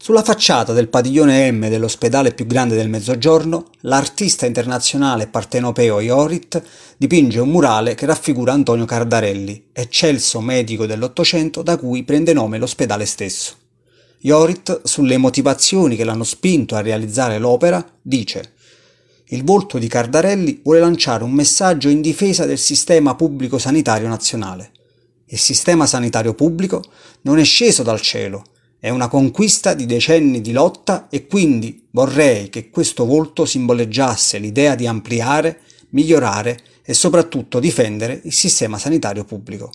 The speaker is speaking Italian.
Sulla facciata del padiglione M dell'ospedale più grande del Mezzogiorno, l'artista internazionale partenopeo Iorit dipinge un murale che raffigura Antonio Cardarelli, eccelso medico dell'Ottocento da cui prende nome l'ospedale stesso. Iorit, sulle motivazioni che l'hanno spinto a realizzare l'opera, dice il volto di Cardarelli vuole lanciare un messaggio in difesa del sistema pubblico sanitario nazionale. Il sistema sanitario pubblico non è sceso dal cielo, è una conquista di decenni di lotta e quindi vorrei che questo volto simboleggiasse l'idea di ampliare, migliorare e soprattutto difendere il sistema sanitario pubblico.